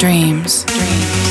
dreams. dreams.